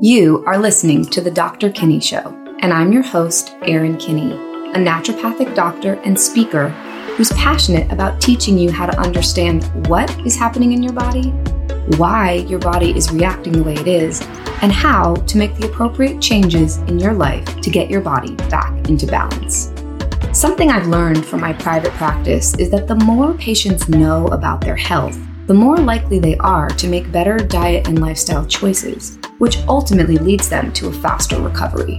You are listening to The Dr. Kinney Show, and I'm your host, Erin Kinney, a naturopathic doctor and speaker who's passionate about teaching you how to understand what is happening in your body, why your body is reacting the way it is, and how to make the appropriate changes in your life to get your body back into balance. Something I've learned from my private practice is that the more patients know about their health, the more likely they are to make better diet and lifestyle choices, which ultimately leads them to a faster recovery.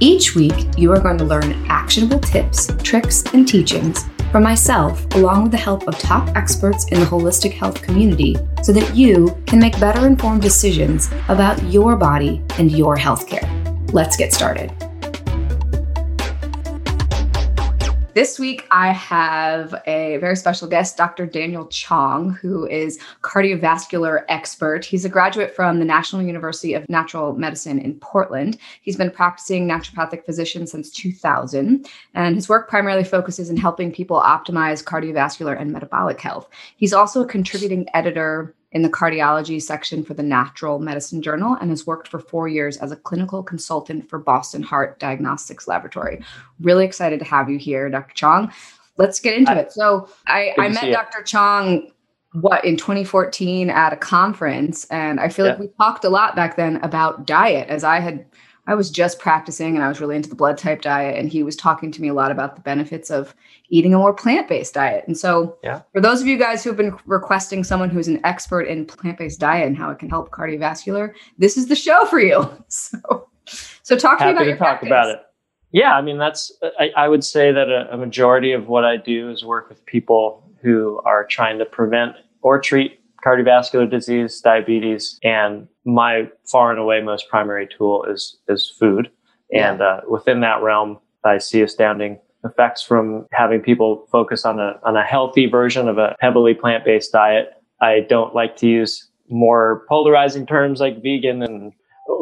Each week, you are going to learn actionable tips, tricks, and teachings from myself, along with the help of top experts in the holistic health community, so that you can make better informed decisions about your body and your healthcare. Let's get started. This week, I have a very special guest, Dr. Daniel Chong, who is cardiovascular expert. He's a graduate from the National University of Natural Medicine in Portland. He's been practicing naturopathic physician since 2000, and his work primarily focuses in helping people optimize cardiovascular and metabolic health. He's also a contributing editor in the cardiology section for the Natural Medicine Journal and has worked for four years as a clinical consultant for Boston Heart Diagnostics Laboratory. Really excited to have you here, Dr. Chong. Let's get into it. So I, I met Dr. Chong what in 2014 at a conference and i feel yeah. like we talked a lot back then about diet as i had I was just practicing and I was really into the blood type diet. And he was talking to me a lot about the benefits of eating a more plant based diet. And so, yeah. for those of you guys who've been requesting someone who's an expert in plant based diet and how it can help cardiovascular, this is the show for you. So, so talk Happy to me about to talk practice. about it. Yeah, I mean, that's, I, I would say that a, a majority of what I do is work with people who are trying to prevent or treat cardiovascular disease, diabetes, and my far and away most primary tool is is food. And uh, within that realm, I see astounding effects from having people focus on a on a healthy version of a heavily plant based diet. I don't like to use more polarizing terms like vegan and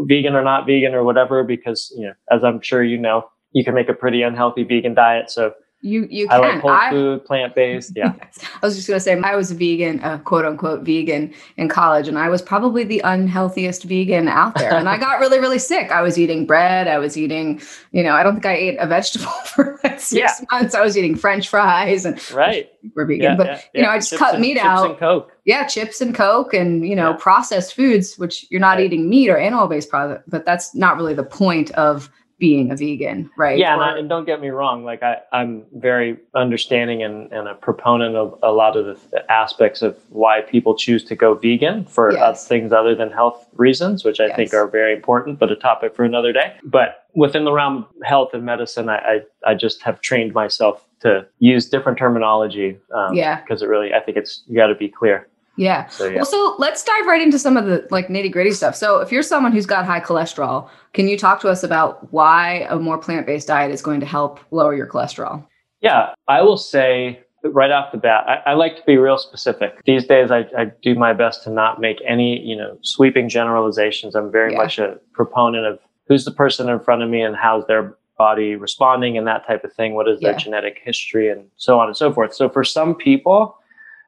vegan or not vegan or whatever because you know as I'm sure you know you can make a pretty unhealthy vegan diet. So you you can. I like whole I, food, plant based. Yeah. I was just gonna say I was a vegan, uh, quote unquote vegan in college, and I was probably the unhealthiest vegan out there. and I got really really sick. I was eating bread. I was eating, you know, I don't think I ate a vegetable for like six yeah. months. I was eating French fries and right. We're vegan, yeah, but yeah, you know, I just chips cut and, meat chips out. And Coke. Yeah, chips and Coke, and you know, processed foods, which you're not right. eating meat or animal based product, but that's not really the point of being a vegan, right? Yeah, or, and, I, and, don't get me wrong. Like I, I'm very understanding and, and a proponent of a lot of the aspects of why people choose to go vegan for yes. things other than health reasons, which I yes. think are very important, but a topic for another day. But within the realm of health and medicine, I, I, I just have trained myself to use different terminology. Um, yeah, because it really, I think it's you got to be clear. Yeah. So, yeah. Well, so let's dive right into some of the like nitty gritty stuff. So, if you're someone who's got high cholesterol, can you talk to us about why a more plant based diet is going to help lower your cholesterol? Yeah, I will say right off the bat, I, I like to be real specific. These days, I, I, do my best to not make any, you know, sweeping generalizations. I'm very yeah. much a proponent of who's the person in front of me and how's their body responding and that type of thing. What is yeah. their genetic history and so on and so forth. So for some people,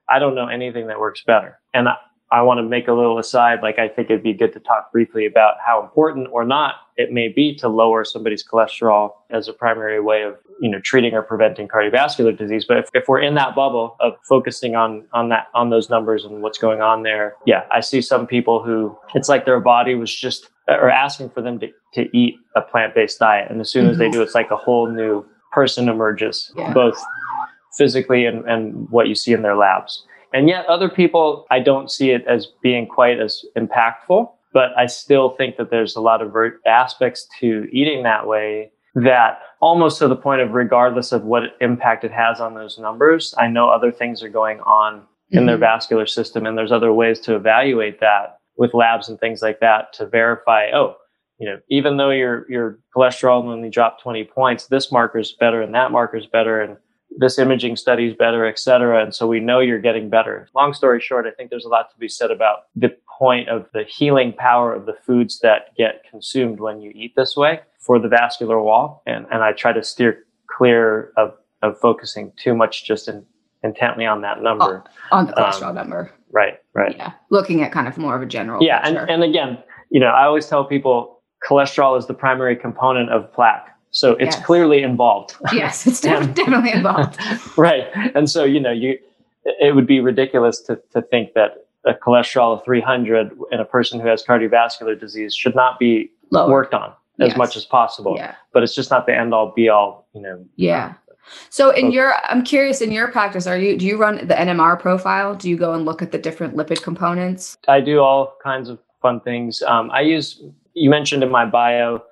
I don't know anything that works better. And I, I want to make a little aside. Like, I think it'd be good to talk briefly about how important or not it may be to lower somebody's cholesterol as a primary way of, you know, treating or preventing cardiovascular disease. But if, if we're in that bubble of focusing on, on that, on those numbers and what's going on there, yeah, I see some people who it's like their body was just, or asking for them to, to eat a plant-based diet. And as soon as they mm-hmm. do, it's like a whole new person emerges, yeah. both physically and, and what you see in their labs. And yet, other people, I don't see it as being quite as impactful, but I still think that there's a lot of aspects to eating that way that almost to the point of regardless of what impact it has on those numbers, I know other things are going on mm-hmm. in their mm-hmm. vascular system, and there's other ways to evaluate that with labs and things like that to verify, oh, you know, even though your your cholesterol only dropped 20 points, this marker is better and that marker is better, and this imaging study is better, et cetera. And so we know you're getting better. Long story short, I think there's a lot to be said about the point of the healing power of the foods that get consumed when you eat this way for the vascular wall. And, and I try to steer clear of, of focusing too much just in, intently on that number. Oh, on the cholesterol um, number. Right, right. Yeah. Looking at kind of more of a general. Yeah. And, and again, you know, I always tell people cholesterol is the primary component of plaque. So it's yes. clearly involved. Yes, it's definitely involved. right. And so, you know, you it would be ridiculous to, to think that a cholesterol of 300 in a person who has cardiovascular disease should not be Lower. worked on as yes. much as possible. Yeah. But it's just not the end all be all, you know. Yeah. So in your I'm curious in your practice are you do you run the NMR profile? Do you go and look at the different lipid components? I do all kinds of fun things. Um, I use you mentioned in my bio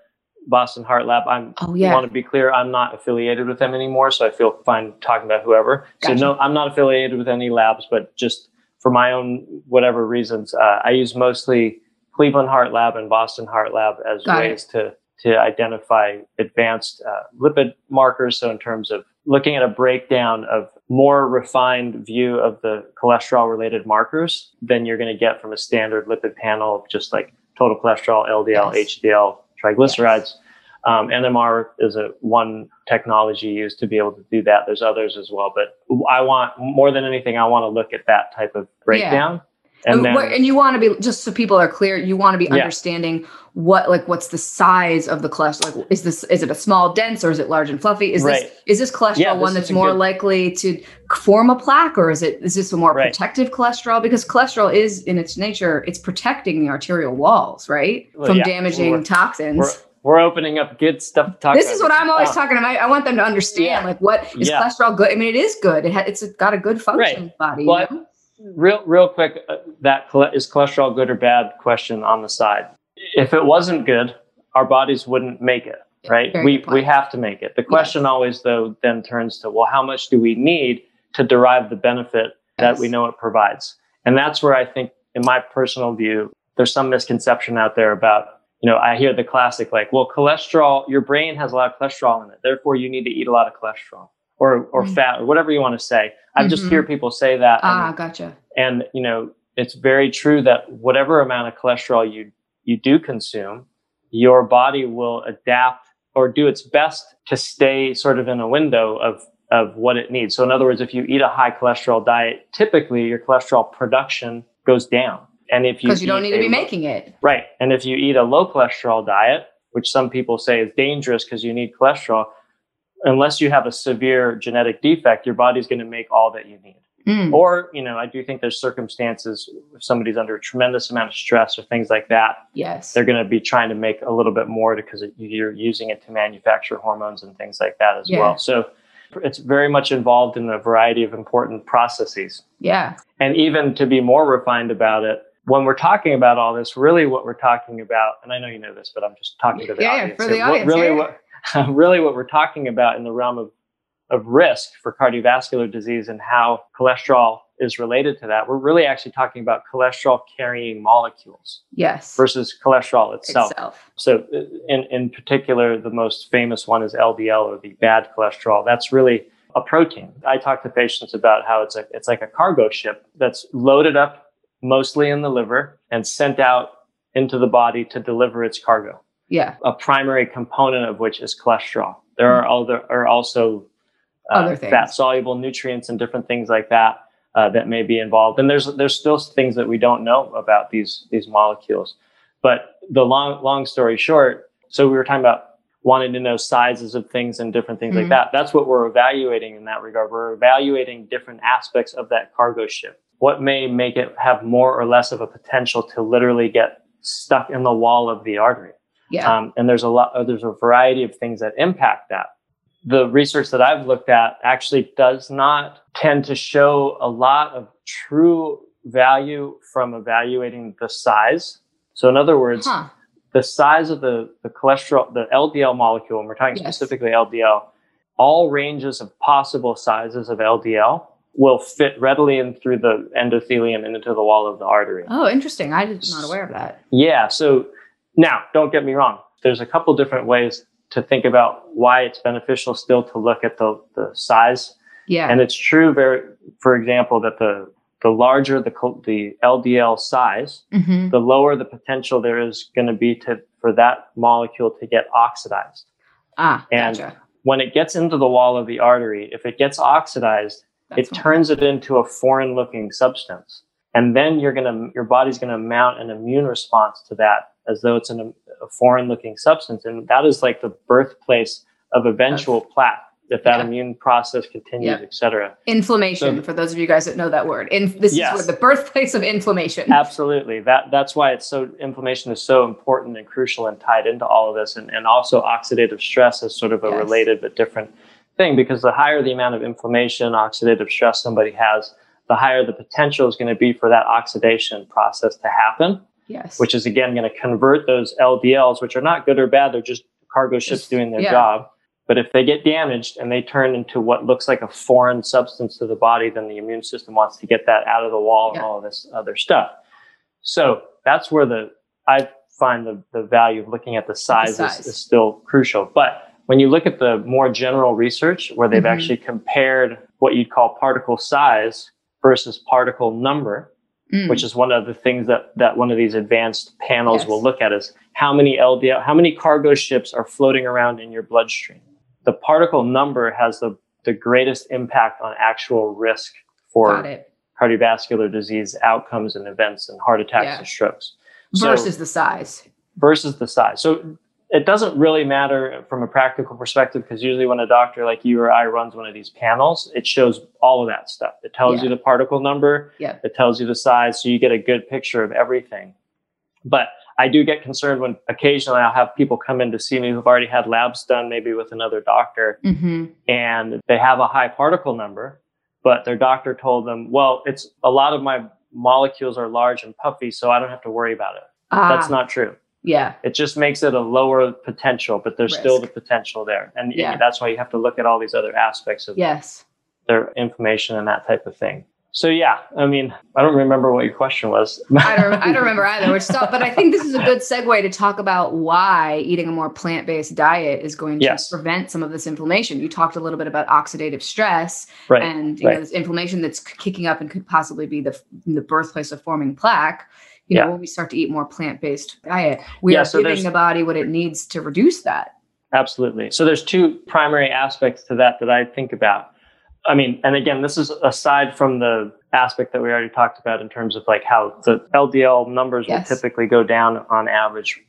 Boston Heart Lab. I'm oh, yeah. want to be clear, I'm not affiliated with them anymore, so I feel fine talking about whoever. Gotcha. So no, I'm not affiliated with any labs, but just for my own whatever reasons, uh, I use mostly Cleveland Heart Lab and Boston Heart Lab as Got ways it. to to identify advanced uh, lipid markers. So in terms of looking at a breakdown of more refined view of the cholesterol related markers than you're going to get from a standard lipid panel, just like total cholesterol, LDL, yes. HDL, triglycerides. Um, NMR is a one technology used to be able to do that. There's others as well, but I want more than anything, I want to look at that type of breakdown. Yeah. And, then, and you want to be just so people are clear. You want to be yeah. understanding what like what's the size of the cholesterol. Like, is this is it a small, dense, or is it large and fluffy? Is right. this is this cholesterol yeah, this one that's more good... likely to form a plaque, or is it is this a more right. protective cholesterol? Because cholesterol is in its nature, it's protecting the arterial walls, right, well, from damaging we're, toxins. We're, we're opening up good stuff to talk this is what i'm always oh. talking about i want them to understand yeah. like what is yeah. cholesterol good i mean it is good it ha- it's got a good function right. body well, you know? Real real quick uh, that is cholesterol good or bad question on the side if it wasn't good our bodies wouldn't make it right Very we we have to make it the question yes. always though then turns to well how much do we need to derive the benefit yes. that we know it provides and that's where i think in my personal view there's some misconception out there about you know, I hear the classic like, well, cholesterol, your brain has a lot of cholesterol in it. Therefore, you need to eat a lot of cholesterol or, or mm-hmm. fat or whatever you want to say. I mm-hmm. just hear people say that. Ah, and, gotcha. And, you know, it's very true that whatever amount of cholesterol you, you do consume, your body will adapt or do its best to stay sort of in a window of, of what it needs. So in other words, if you eat a high cholesterol diet, typically your cholesterol production goes down. And if you because you don't need to be low, making it right, and if you eat a low cholesterol diet, which some people say is dangerous because you need cholesterol, unless you have a severe genetic defect, your body's going to make all that you need. Mm. Or, you know, I do think there's circumstances if somebody's under a tremendous amount of stress or things like that. Yes. They're going to be trying to make a little bit more because you're using it to manufacture hormones and things like that as yeah. well. So it's very much involved in a variety of important processes. Yeah. And even to be more refined about it, when we're talking about all this, really what we're talking about, and I know you know this, but I'm just talking to the yeah, audience. Yeah, for the audience. What, really, what, really what we're talking about in the realm of, of risk for cardiovascular disease and how cholesterol is related to that, we're really actually talking about cholesterol carrying molecules. Yes. Versus cholesterol itself. itself. So, uh, in, in particular, the most famous one is LDL or the bad cholesterol. That's really a protein. I talk to patients about how it's a, it's like a cargo ship that's loaded up mostly in the liver and sent out into the body to deliver its cargo. Yeah. A primary component of which is cholesterol. There are other are also uh, fat soluble nutrients and different things like that uh, that may be involved. And there's there's still things that we don't know about these these molecules. But the long long story short, so we were talking about wanting to know sizes of things and different things mm-hmm. like that. That's what we're evaluating in that regard. We're evaluating different aspects of that cargo ship what may make it have more or less of a potential to literally get stuck in the wall of the artery. Yeah. Um, and there's a lot, uh, there's a variety of things that impact that. The research that I've looked at actually does not tend to show a lot of true value from evaluating the size. So in other words, huh. the size of the, the cholesterol, the LDL molecule, and we're talking yes. specifically LDL, all ranges of possible sizes of LDL will fit readily in through the endothelium and into the wall of the artery. Oh, interesting. I was not aware of that. Yeah. So now, don't get me wrong. There's a couple different ways to think about why it's beneficial still to look at the, the size. Yeah. And it's true, very, for example, that the, the larger the, the LDL size, mm-hmm. the lower the potential there is going to be to, for that molecule to get oxidized. Ah, and gotcha. when it gets into the wall of the artery, if it gets oxidized, that's it turns it into a foreign looking substance. And then you're going to, your body's going to mount an immune response to that as though it's an, um, a foreign looking substance. And that is like the birthplace of eventual plaque if that yeah. immune process continues, yep. et cetera. Inflammation, so, for those of you guys that know that word. In, this yes. is the birthplace of inflammation. Absolutely. That that's why it's so inflammation is so important and crucial and tied into all of this. And, and also oxidative stress is sort of a yes. related but different thing because the higher the amount of inflammation, oxidative stress somebody has, the higher the potential is going to be for that oxidation process to happen. Yes. Which is again going to convert those LDLs, which are not good or bad, they're just cargo ships just, doing their yeah. job but if they get damaged and they turn into what looks like a foreign substance to the body, then the immune system wants to get that out of the wall yeah. and all of this other stuff. So that's where the I find the, the value of looking at the size, the size. Is, is, still crucial. But when you look at the more general research where they've mm-hmm. actually compared what you'd call particle size versus particle number, mm. which is one of the things that, that one of these advanced panels yes. will look at is how many LDL, how many cargo ships are floating around in your bloodstream the particle number has the, the greatest impact on actual risk for cardiovascular disease outcomes and events and heart attacks yeah. and strokes. Versus so, the size. Versus the size. So it doesn't really matter from a practical perspective because usually when a doctor like you or I runs one of these panels, it shows all of that stuff. It tells yeah. you the particle number. Yeah. It tells you the size, so you get a good picture of everything. But I do get concerned when occasionally I'll have people come in to see me who've already had labs done, maybe with another doctor, mm-hmm. and they have a high particle number, but their doctor told them, well, it's a lot of my molecules are large and puffy, so I don't have to worry about it. Ah. That's not true. Yeah. It just makes it a lower potential, but there's Risk. still the potential there. And yeah. that's why you have to look at all these other aspects of yes. their information and that type of thing. So yeah, I mean, I don't remember what your question was. I don't. I don't remember either. Which stuff, but I think this is a good segue to talk about why eating a more plant-based diet is going to yes. prevent some of this inflammation. You talked a little bit about oxidative stress right. and you right. know this inflammation that's kicking up and could possibly be the the birthplace of forming plaque. You know, yeah. when we start to eat more plant-based diet, we yeah, are so giving the body what it needs to reduce that. Absolutely. So there's two primary aspects to that that I think about. I mean, and again, this is aside from the aspect that we already talked about in terms of like how the LDL numbers yes. will typically go down on average.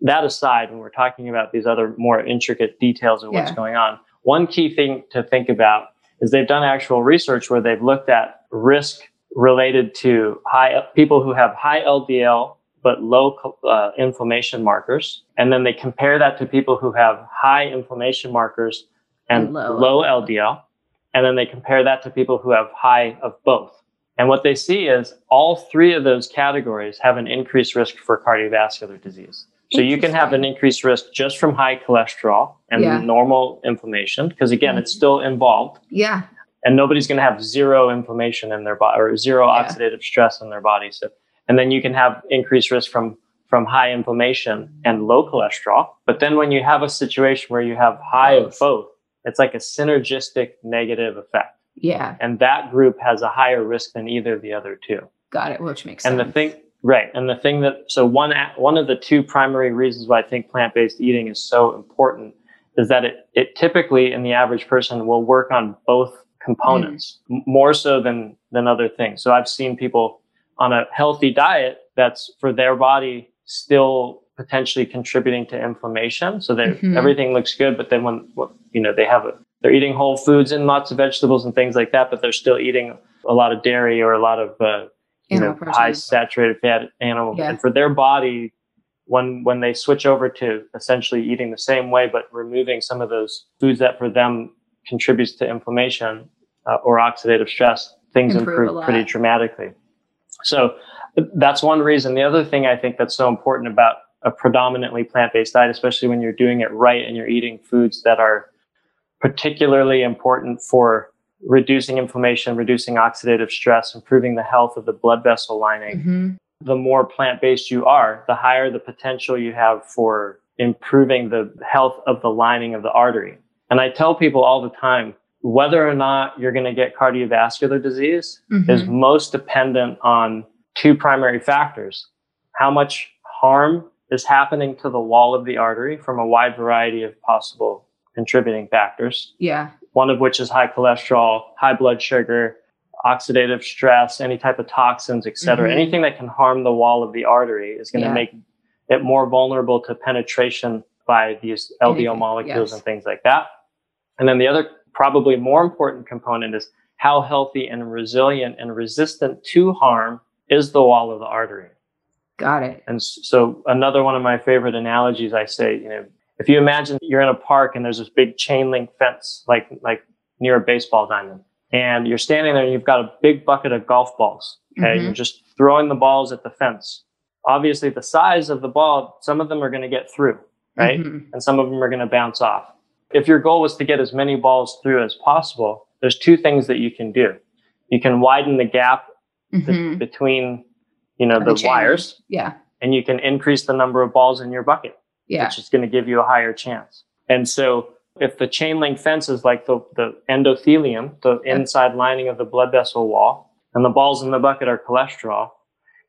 That aside, when we're talking about these other more intricate details of what's yeah. going on, one key thing to think about is they've done actual research where they've looked at risk related to high people who have high LDL but low uh, inflammation markers, and then they compare that to people who have high inflammation markers and, low. low LDL and then they compare that to people who have high of both. And what they see is all three of those categories have an increased risk for cardiovascular disease. So you can have an increased risk just from high cholesterol and yeah. normal inflammation, because again, mm-hmm. it's still involved. Yeah. And nobody's going to have zero inflammation in their body or zero yeah. oxidative stress in their body. So, and then you can have increased risk from from high inflammation and low cholesterol. But then when you have a situation where you have high both. of both, it's like a synergistic negative effect. Yeah. And that group has a higher risk than either of the other two. Got it, which makes and sense. And the thing, right. And the thing that, so one, one of the two primary reasons why I think plant based eating is so important is that it, it typically in the average person will work on both components mm. more so than, than other things. So I've seen people on a healthy diet that's for their body still potentially contributing to inflammation. So that mm-hmm. everything looks good, but then when you know they have a, they're eating whole foods and lots of vegetables and things like that, but they're still eating a lot of dairy or a lot of uh, you know high saturated fat animal. Yeah. And for their body, when when they switch over to essentially eating the same way but removing some of those foods that for them contributes to inflammation uh, or oxidative stress, things improve, improve pretty dramatically. So that's one reason. The other thing I think that's so important about a predominantly plant-based diet, especially when you're doing it right and you're eating foods that are particularly important for reducing inflammation, reducing oxidative stress, improving the health of the blood vessel lining. Mm-hmm. The more plant-based you are, the higher the potential you have for improving the health of the lining of the artery. And I tell people all the time, whether or not you're going to get cardiovascular disease mm-hmm. is most dependent on two primary factors. How much harm is happening to the wall of the artery from a wide variety of possible contributing factors. Yeah. One of which is high cholesterol, high blood sugar, oxidative stress, any type of toxins, etc. Mm-hmm. Anything that can harm the wall of the artery is going to yeah. make it more vulnerable to penetration by these LDL Anything, molecules yes. and things like that. And then the other, probably more important component is how healthy and resilient and resistant to harm is the wall of the artery. Got it. And so another one of my favorite analogies, I say, you know, if you imagine you're in a park and there's this big chain link fence, like like near a baseball diamond, and you're standing there and you've got a big bucket of golf balls. Okay, Mhm. you're just throwing the balls at the fence. Obviously, the size of the ball, some of them are going to get through, right? Mhm. And some of them are going to bounce off. If your goal was to get as many balls through as possible, there's two things that you can do. You can widen the gap be- Mhm. between, you know, Of the wires, Yeah. and you can increase the number of balls in your bucket Yeah. which is going to give you a higher chance. And so if the chain link fence is like the, the endothelium, the Yeah. inside lining of the blood vessel wall, and the balls in the bucket are cholesterol,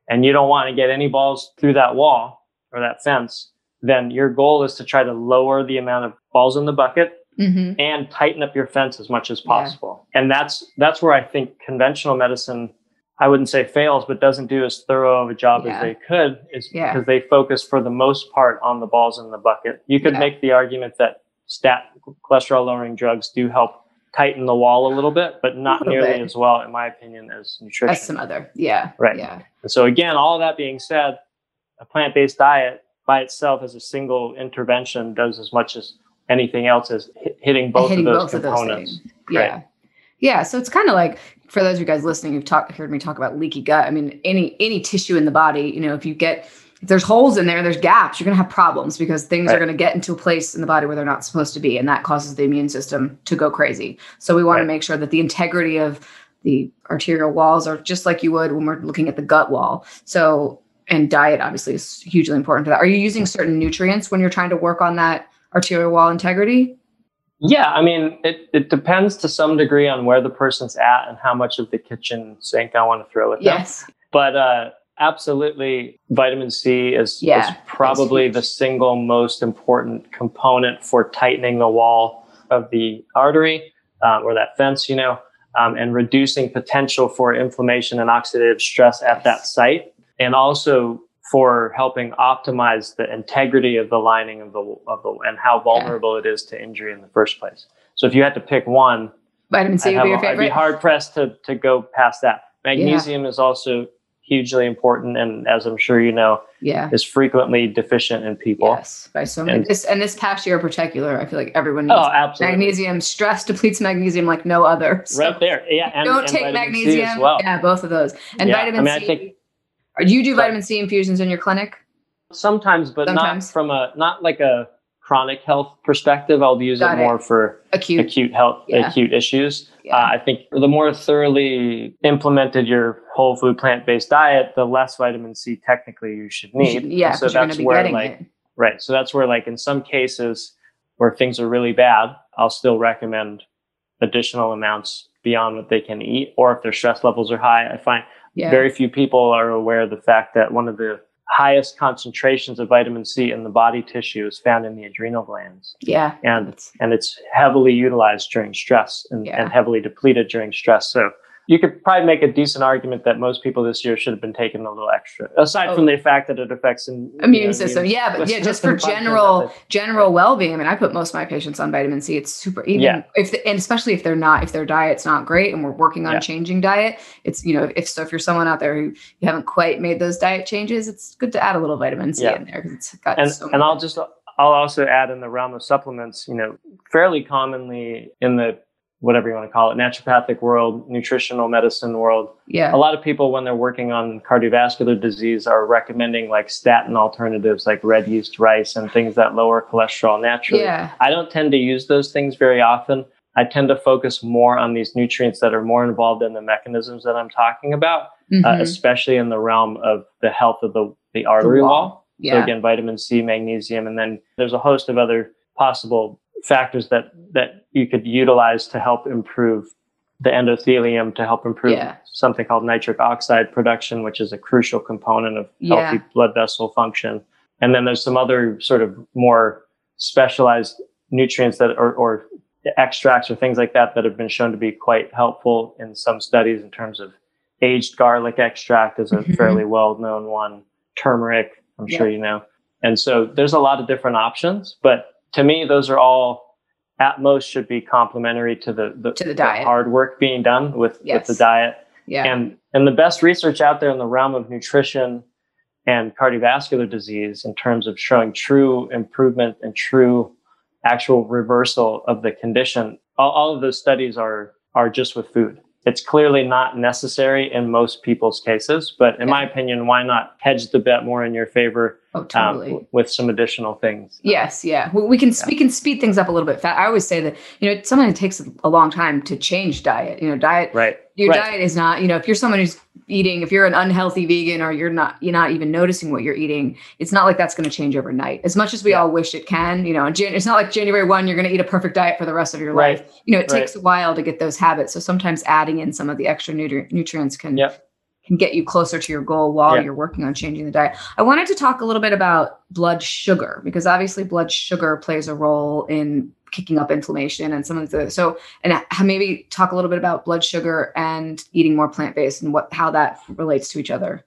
and you don't want to get any balls through that wall or that fence, then your goal is to try to lower the amount of balls in the bucket hmm and tighten up your fence as much as Yeah. possible. And that's that's where I think conventional medicine I wouldn't say fails, but doesn't do as thorough of a job Yeah. as they could, is Yeah. because they focus for the most part on the balls in the bucket. You could Yeah. make the argument that stat cholesterol lowering drugs do help tighten the wall a little bit, but not nearly bit. as well, in my opinion, as nutrition. That's some other. Yeah. Right. Yeah. And so again, all that being said, a plant-based diet by itself as a single intervention does as much as anything else hi- hitting both hitting of those both of those components. Yeah. Yeah. So it's kind of like for those of you guys listening, you've talked heard me talk about leaky gut. I mean, any any tissue in the body, you know, if you get if there's holes in there, there's gaps, you're gonna have problems because things are gonna get into a place in the body where they're not supposed to be, and that causes the immune system to go crazy. So we want to make sure that the integrity of the arterial walls are just like you would when we're looking at the gut wall. So and diet obviously is hugely important to that. Are you using certain nutrients when you're trying to work on that arterial wall integrity? Yeah, I mean, it, it depends to some degree on where the person's at and how much of the kitchen sink I want to throw at them. Yes. But uh, absolutely, vitamin C is, Yeah, is probably the single most important component for tightening the wall of the artery um, or that fence, you know, um, and reducing potential for inflammation and oxidative stress at that site. And also for helping optimize the integrity of the lining of the of the and how vulnerable it is to injury in the first place. So if you had to pick one, Vitamin C would be your a- I'd be hard pressed to to go past that. Magnesium is also hugely important, and as I'm sure you know, Yeah. is frequently deficient in people. Yes, by so many. And- this, and this past year in particular, I feel like everyone oh, needs Oh, absolutely. magnesium. Stress depletes magnesium like no other. So Right there, yeah. And, don't and take magnesium. well. Yeah, both of those. And Yeah, vitamin I mean, C. Or do you do vitamin C infusions in your clinic? Sometimes, but Sometimes. not from a not like a chronic health perspective. I'll use Got it it. more for Acute. acute health, Yeah. acute issues. Yeah. Uh, I think the more thoroughly implemented your whole food plant based diet, the less vitamin C technically you should need. yeah, so because you're going that's where like it. right. So that's where like in some cases where things are really bad, I'll still recommend additional amounts beyond what they can eat. Or if their stress levels are high, I find Yeah. very few people are aware of the fact that one of the highest concentrations of vitamin C in the body tissue is found in the adrenal glands yeah. and It's- and it's heavily utilized during stress and, Yeah. and heavily depleted during stress so you could probably make a decent argument that most people this year should have been taking a little extra aside Oh. from the fact that it affects in, immune know, system. Yeah, but yeah, just for general general well being. I mean, I put most of my patients on vitamin C. It's super even Yeah. if the, and especially if they're not if their diet's not great and we're working on Yeah. changing diet. It's you know if so if you're someone out there who you haven't quite made those diet changes, it's good to add a little vitamin C Yeah. in there because it's got and so and I'll just I'll also add in the realm of supplements, you know, fairly commonly in the whatever you want to call it, naturopathic world, nutritional medicine world, yeah a lot of people when they're working on cardiovascular disease are recommending like statin alternatives like red yeast rice and things that lower cholesterol naturally. yeah I don't tend to use those things very often. I tend to focus more on these nutrients that are more involved in the mechanisms that I'm talking about, uh, Mhm. especially in the realm of the health of the, the artery wall. wall. So again, vitamin C, magnesium, and then there's a host of other possible factors that that you could utilize to help improve the endothelium, to help improve Yeah. something called nitric oxide production, which is a crucial component of Yeah. healthy blood vessel function. And then there's some other sort of more specialized nutrients that or, or extracts or things like that that have been shown to be quite helpful in some studies in terms of aged garlic extract is a Mhm. fairly well known one turmeric i'm sure you know And so there's a lot of different options, but to me, those are all at most should be complementary to the, the, to the, diet. The hard work being done with, yes. with the diet. Yeah. And and the best research out there in the realm of nutrition and cardiovascular disease in terms of showing true improvement and true actual reversal of the condition. All, all of those studies are are just with food. It's clearly not necessary in most people's cases, but in yeah. my opinion, why not hedge the bet more in your favor Oh, totally. Um, with some additional things. Yes, yeah. We can yeah. we can speed things up a little bit. I always say that you know sometimes it takes a long time to change diet. You know, diet. Right. Your right. diet is not. You know, if you're someone who's eating, if you're an unhealthy vegan or you're not, you're not even noticing what you're eating. It's not like that's going to change overnight. As much as we yeah. all wish it can. You know, it's not like January one you're going to eat a perfect diet for the rest of your right. life. You know, it right. takes a while to get those habits. So sometimes adding in some of the extra nutri- nutrients can. Yep can get you closer to your goal while yeah. you're working on changing the diet. I wanted to talk a little bit about blood sugar because obviously blood sugar plays a role in kicking up inflammation and some of the so and maybe talk a little bit about blood sugar and eating more plant-based and what how that relates to each other.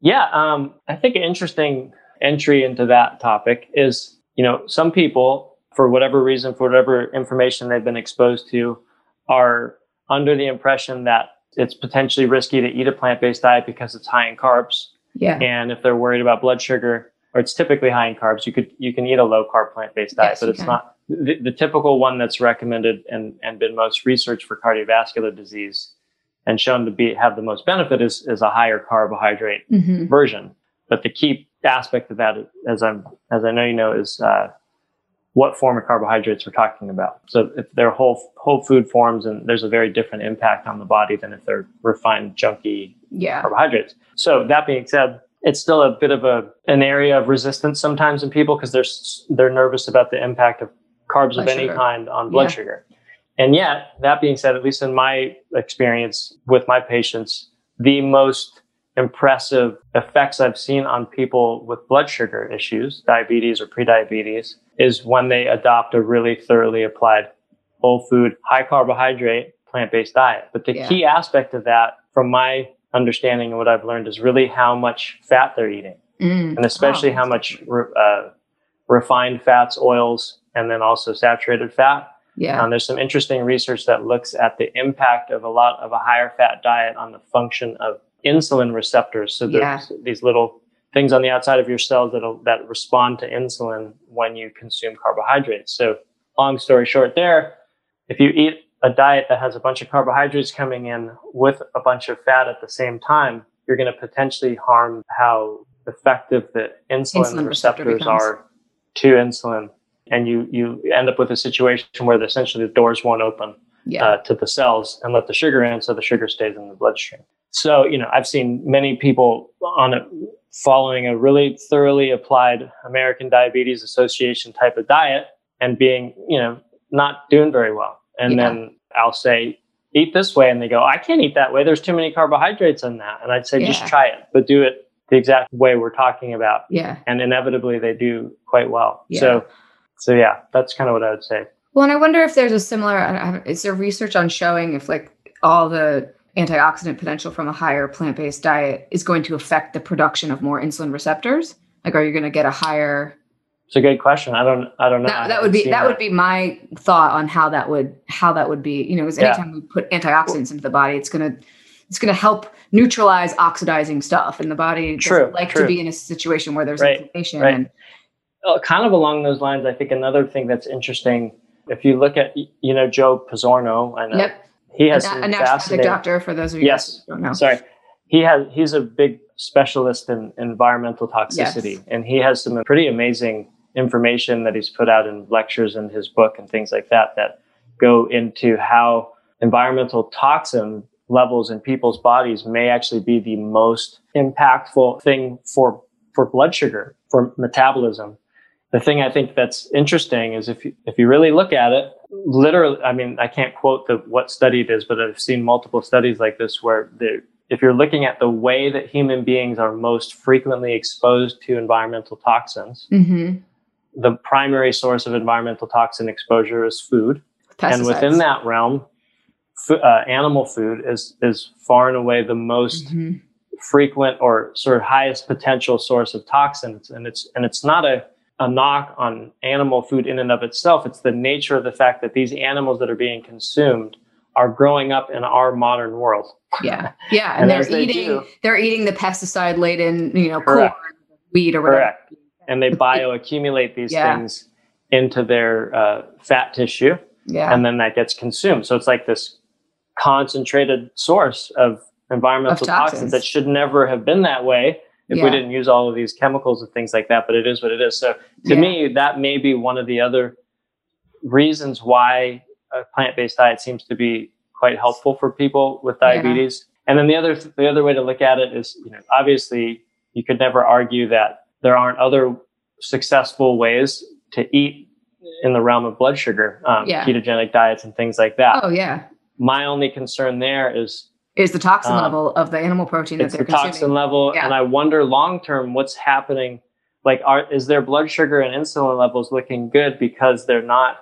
Yeah, um, I think an interesting entry into that topic is you know some people for whatever reason for whatever information they've been exposed to are under the impression that it's potentially risky to eat a plant-based diet because it's high in carbs. Yeah. And if they're worried about blood sugar, or it's typically high in carbs, you could you can eat a low carb plant-based diet, yes, but it's can. not the, the, typical one that's recommended and, and been most researched for cardiovascular disease and shown to be have the most benefit is, is a higher carbohydrate mm-hmm. version. But the key aspect of that, as I'm as I know you know, is uh, what form of carbohydrates we're talking about. So if they're whole whole food forms, and there's a very different impact on the body than if they're refined, junky yeah. carbohydrates. So that being said, it's still a bit of a an area of resistance sometimes in people because they're they're nervous about the impact of carbs blood of any sugar. kind on blood yeah. sugar. And yet, that being said, at least in my experience with my patients, the most impressive effects I've seen on people with blood sugar issues, diabetes or prediabetes, is when they adopt a really thoroughly applied whole food, high carbohydrate, plant based diet. But the yeah. key aspect of that, from my understanding and what I've learned, is really how much fat they're eating. Mm. And especially oh, how much re- uh, refined fats, oils, and then also saturated fat. Yeah. Um, there's some interesting research that looks at the impact of a lot of a higher fat diet on the function of insulin receptors. So there's yeah. these little things on the outside of your cells that that respond to insulin when you consume carbohydrates. So, long story short, there, if you eat a diet that has a bunch of carbohydrates coming in with a bunch of fat at the same time, you're going to potentially harm how effective the insulin, insulin receptors are to insulin, and you you end up with a situation where essentially the doors won't open yeah. uh, to the cells and let the sugar in, so the sugar stays in the bloodstream. So, you know, I've seen many people on it following a really thoroughly applied American Diabetes Association type of diet and being, you know, not doing very well. And yeah. then I'll say, eat this way. And they go, I can't eat that way. There's too many carbohydrates in that. And I'd say, yeah. just try it, but do it the exact way we're talking about. Yeah. And inevitably they do quite well. Yeah. So, so yeah, that's kind of what I would say. Well, and I wonder if there's a similar, is there research on showing if like all the antioxidant potential from a higher plant-based diet is going to affect the production of more insulin receptors? Like, are you going to get a higher? It's a good question. I don't. I don't know. That, that would be that, that, would be my thought on how that would how that would be. You know, because anytime yeah. we put antioxidants into the body, it's gonna it's gonna help neutralize oxidizing stuff in the body. True. Like true. to be in a situation where there's right, inflammation. Right. And, uh, kind of along those lines, I think another thing that's interesting, if you look at you know Joe Pizzorno, I know yep he has a, a naturopathic doctor for those of you yes who don't know. sorry he has he's a big specialist in environmental toxicity yes. and he has some pretty amazing information that he's put out in lectures in his book and things like that that go into how environmental toxin levels in people's bodies may actually be the most impactful thing for for blood sugar for metabolism the thing I think that's interesting is if you, if you really look at it, literally, I mean, I can't quote the what study it is, but I've seen multiple studies like this where if you're looking at the way that human beings are most frequently exposed to environmental toxins, mm-hmm. the primary source of environmental toxin exposure is food, Pesticides. and within that realm, f- uh, animal food is is far and away the most mm-hmm. frequent or sort of highest potential source of toxins. And it's and it's not a a knock on animal food in and of itself. It's the nature of the fact that these animals that are being consumed are growing up in our modern world. Yeah, yeah, and, and they're eating they do, they're eating the pesticide laden, you know, correct. corn, wheat, or whatever. Correct. And they bioaccumulate these yeah. things into their uh, fat tissue, yeah, and then that gets consumed. So it's like this concentrated source of environmental of toxins. toxins that should never have been that way if yeah. we didn't use all of these chemicals and things like that. But it is what it is. So to yeah. me, that may be one of the other reasons why a plant-based diet seems to be quite helpful for people with diabetes. Yeah. And then the other the other way to look at it is, you know, obviously you could never argue that there aren't other successful ways to eat in the realm of blood sugar, um, yeah. ketogenic diets and things like that. Oh yeah. My only concern there is is the toxin um, level of the animal protein that they're the consuming. toxin level, yeah. and I wonder long term what's happening. Like, are is their blood sugar and insulin levels looking good because they're not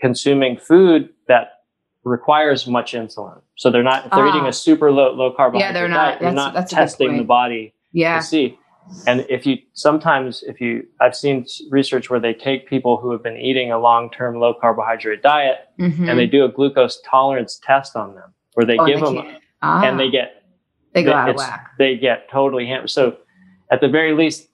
consuming food that requires much insulin? So they're not. If they're eating a ah. super low low carbohydrate yeah, they're not, diet, they're not testing the body yeah. to see. And if you sometimes, if you, I've seen research where they take people who have been eating a long term low carbohydrate diet mm-hmm. and they do a glucose tolerance test on them where they oh, give they them ah, and they get they go out of whack. They get totally hammered. So at the very least,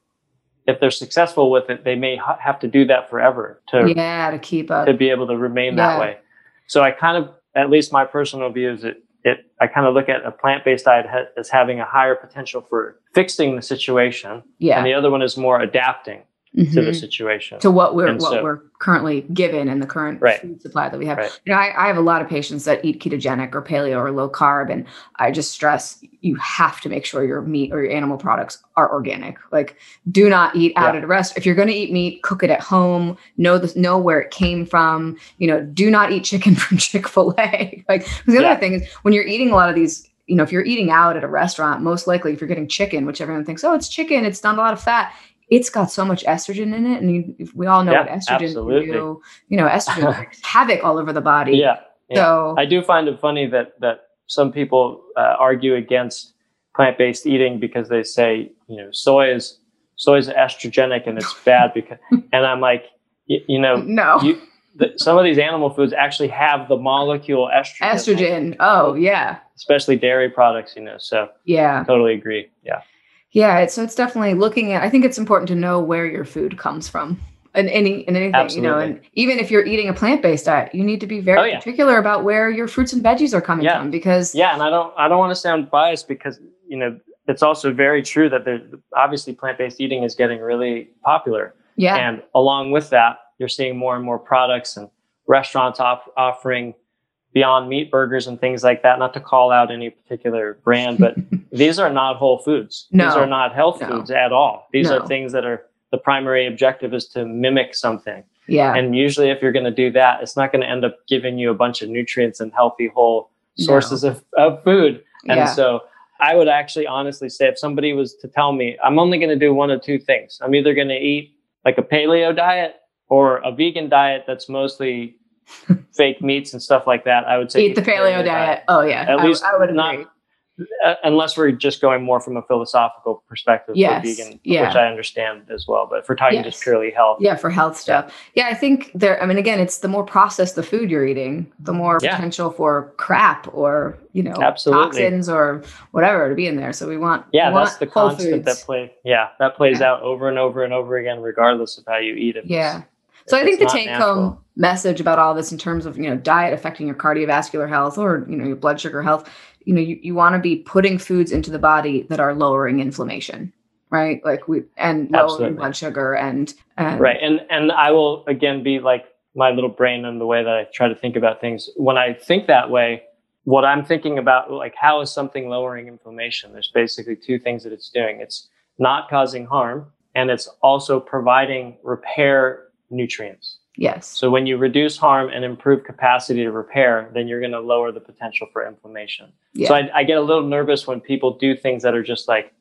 if they're successful with it, they may ha- have to do that forever to yeah to keep up to be able to remain yeah. that way. So I kind of, at least my personal view is that it I kind of look at a plant based diet ha- as having a higher potential for fixing the situation, yeah, and the other one is more adapting mm-hmm. to the mm-hmm. situation to what we're and what so, we're currently given in the current right. food supply that we have right. you know I, I, have a lot of patients that eat ketogenic or paleo or low carb and i just stress you have to make sure your meat or your animal products are organic like do not eat out yeah. at a rest if you're going to eat meat cook it at home know the know where it came from you know do not eat chicken from chick-fil-a like the yeah. other thing is when you're eating a lot of these you know, if you're eating out at a restaurant, most likely if you're getting chicken, which everyone thinks, oh, it's chicken, it's not a lot of fat it's got so much estrogen in it, and you, we all know yeah, what estrogen absolutely. do. You know, estrogen havoc all over the body. Yeah, yeah. So I do find it funny that that some people uh, argue against plant-based eating because they say you know soy is soy is estrogenic and it's bad because and I'm like you, you know no. You, the, some of these animal foods actually have the molecule estrogen. Estrogen. Oh, yeah. Especially dairy products, you know. So, yeah. Totally agree. Yeah. Yeah, it's, so it's definitely looking at. I think it's important to know where your food comes from, and any and anything Absolutely. you know. And even if you're eating a plant based diet, you need to be very oh, yeah. particular about where your fruits and veggies are coming yeah. from because yeah. And I don't I don't want to sound biased because you know it's also very true that there's obviously plant based eating is getting really popular. Yeah, and along with that, you're seeing more and more products and restaurants off, offering Beyond Meat burgers and things like that. Not to call out any particular brand, but these are not whole foods. No. These are not health no. foods at all. These no. are things that are the primary objective is to mimic something. Yeah. And usually, if you're going to do that, it's not going to end up giving you a bunch of nutrients and healthy whole sources no. of, of food. And yeah. so, I would actually honestly say if somebody was to tell me, I'm only going to do one of two things. I'm either going to eat like a paleo diet or a vegan diet that's mostly fake meats and stuff like that, I would say eat the paleo, paleo diet. diet. Oh yeah, at I, least I would not. Agree. Uh, unless we're just going more from a philosophical perspective yes. for vegan, yeah. which I understand as well. But if we're talking yes. just purely health, yeah, for health stuff, yeah, I think there. I mean, again, it's the more processed the food you're eating, the more yeah. potential for crap or you know Absolutely. toxins or whatever to be in there. So we want yeah, we that's want the constant foods. that play. Yeah, that plays yeah. out over and over and over again, regardless of how you eat it. Yeah. So I think the take home message about all this in terms of, you know, diet affecting your cardiovascular health or, you know, your blood sugar health, you know, you, you want to be putting foods into the body that are lowering inflammation, right? Like we and lowering blood sugar and, and Right. And and I will again be like my little brain and the way that I try to think about things. When I think that way, what I'm thinking about like how is something lowering inflammation? There's basically two things that it's doing. It's not causing harm and it's also providing repair nutrients. Yes. So when you reduce harm and improve capacity to repair, then you're going to lower the potential for inflammation. Yeah. So I, I, get a little nervous when people do things that are just like,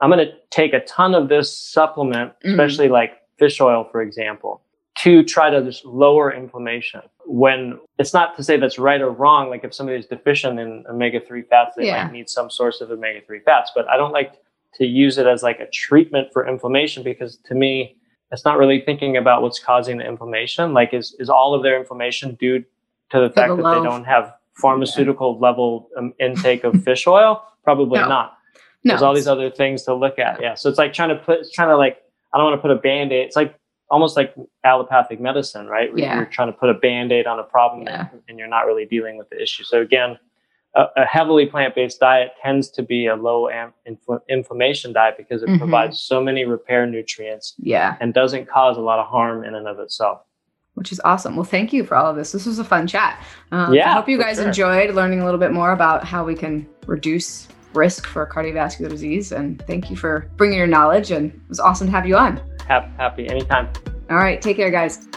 I'm going to take a ton of this supplement, mm-hmm. especially mm. like fish oil, for example, to try to just lower inflammation when it's not to say that's right or wrong. Like if somebody is deficient in omega 3 fats, they yeah. might need some source of omega 3 fats. But I don't like to use it as like a treatment for inflammation because to me, it's not really thinking about what's causing the inflammation. Like, is, is all of their inflammation due to the fact that they don't have pharmaceutical yeah. level um, intake of fish oil? Probably no. not. No. There's all these other things to look at. Yeah. So it's like trying to put, it's trying to like, I don't want to put a band aid. It's like almost like allopathic medicine, right? Where yeah. You're trying to put a band aid on a problem yeah. and you're not really dealing with the issue. So again, a, a heavily plant-based diet tends to be a low am- infl- inflammation diet because it mm-hmm. provides so many repair nutrients yeah. and doesn't cause a lot of harm in and of itself which is awesome. Well, thank you for all of this. This was a fun chat. Um, yeah, I hope you guys sure. enjoyed learning a little bit more about how we can reduce risk for cardiovascular disease. And thank you for bringing your knowledge. And it was awesome to have you on. Happy anytime. All right. Take care, guys.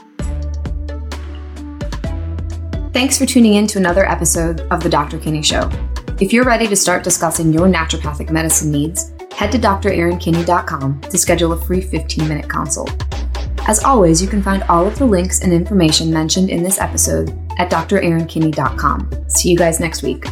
Thanks for tuning in to another episode of The Dr. Kinney Show. If you're ready to start discussing your naturopathic medicine needs, head to drerinkinney.com to schedule a free 15 minute consult. As always, you can find all of the links and information mentioned in this episode at drerinkinney.com. See you guys next week.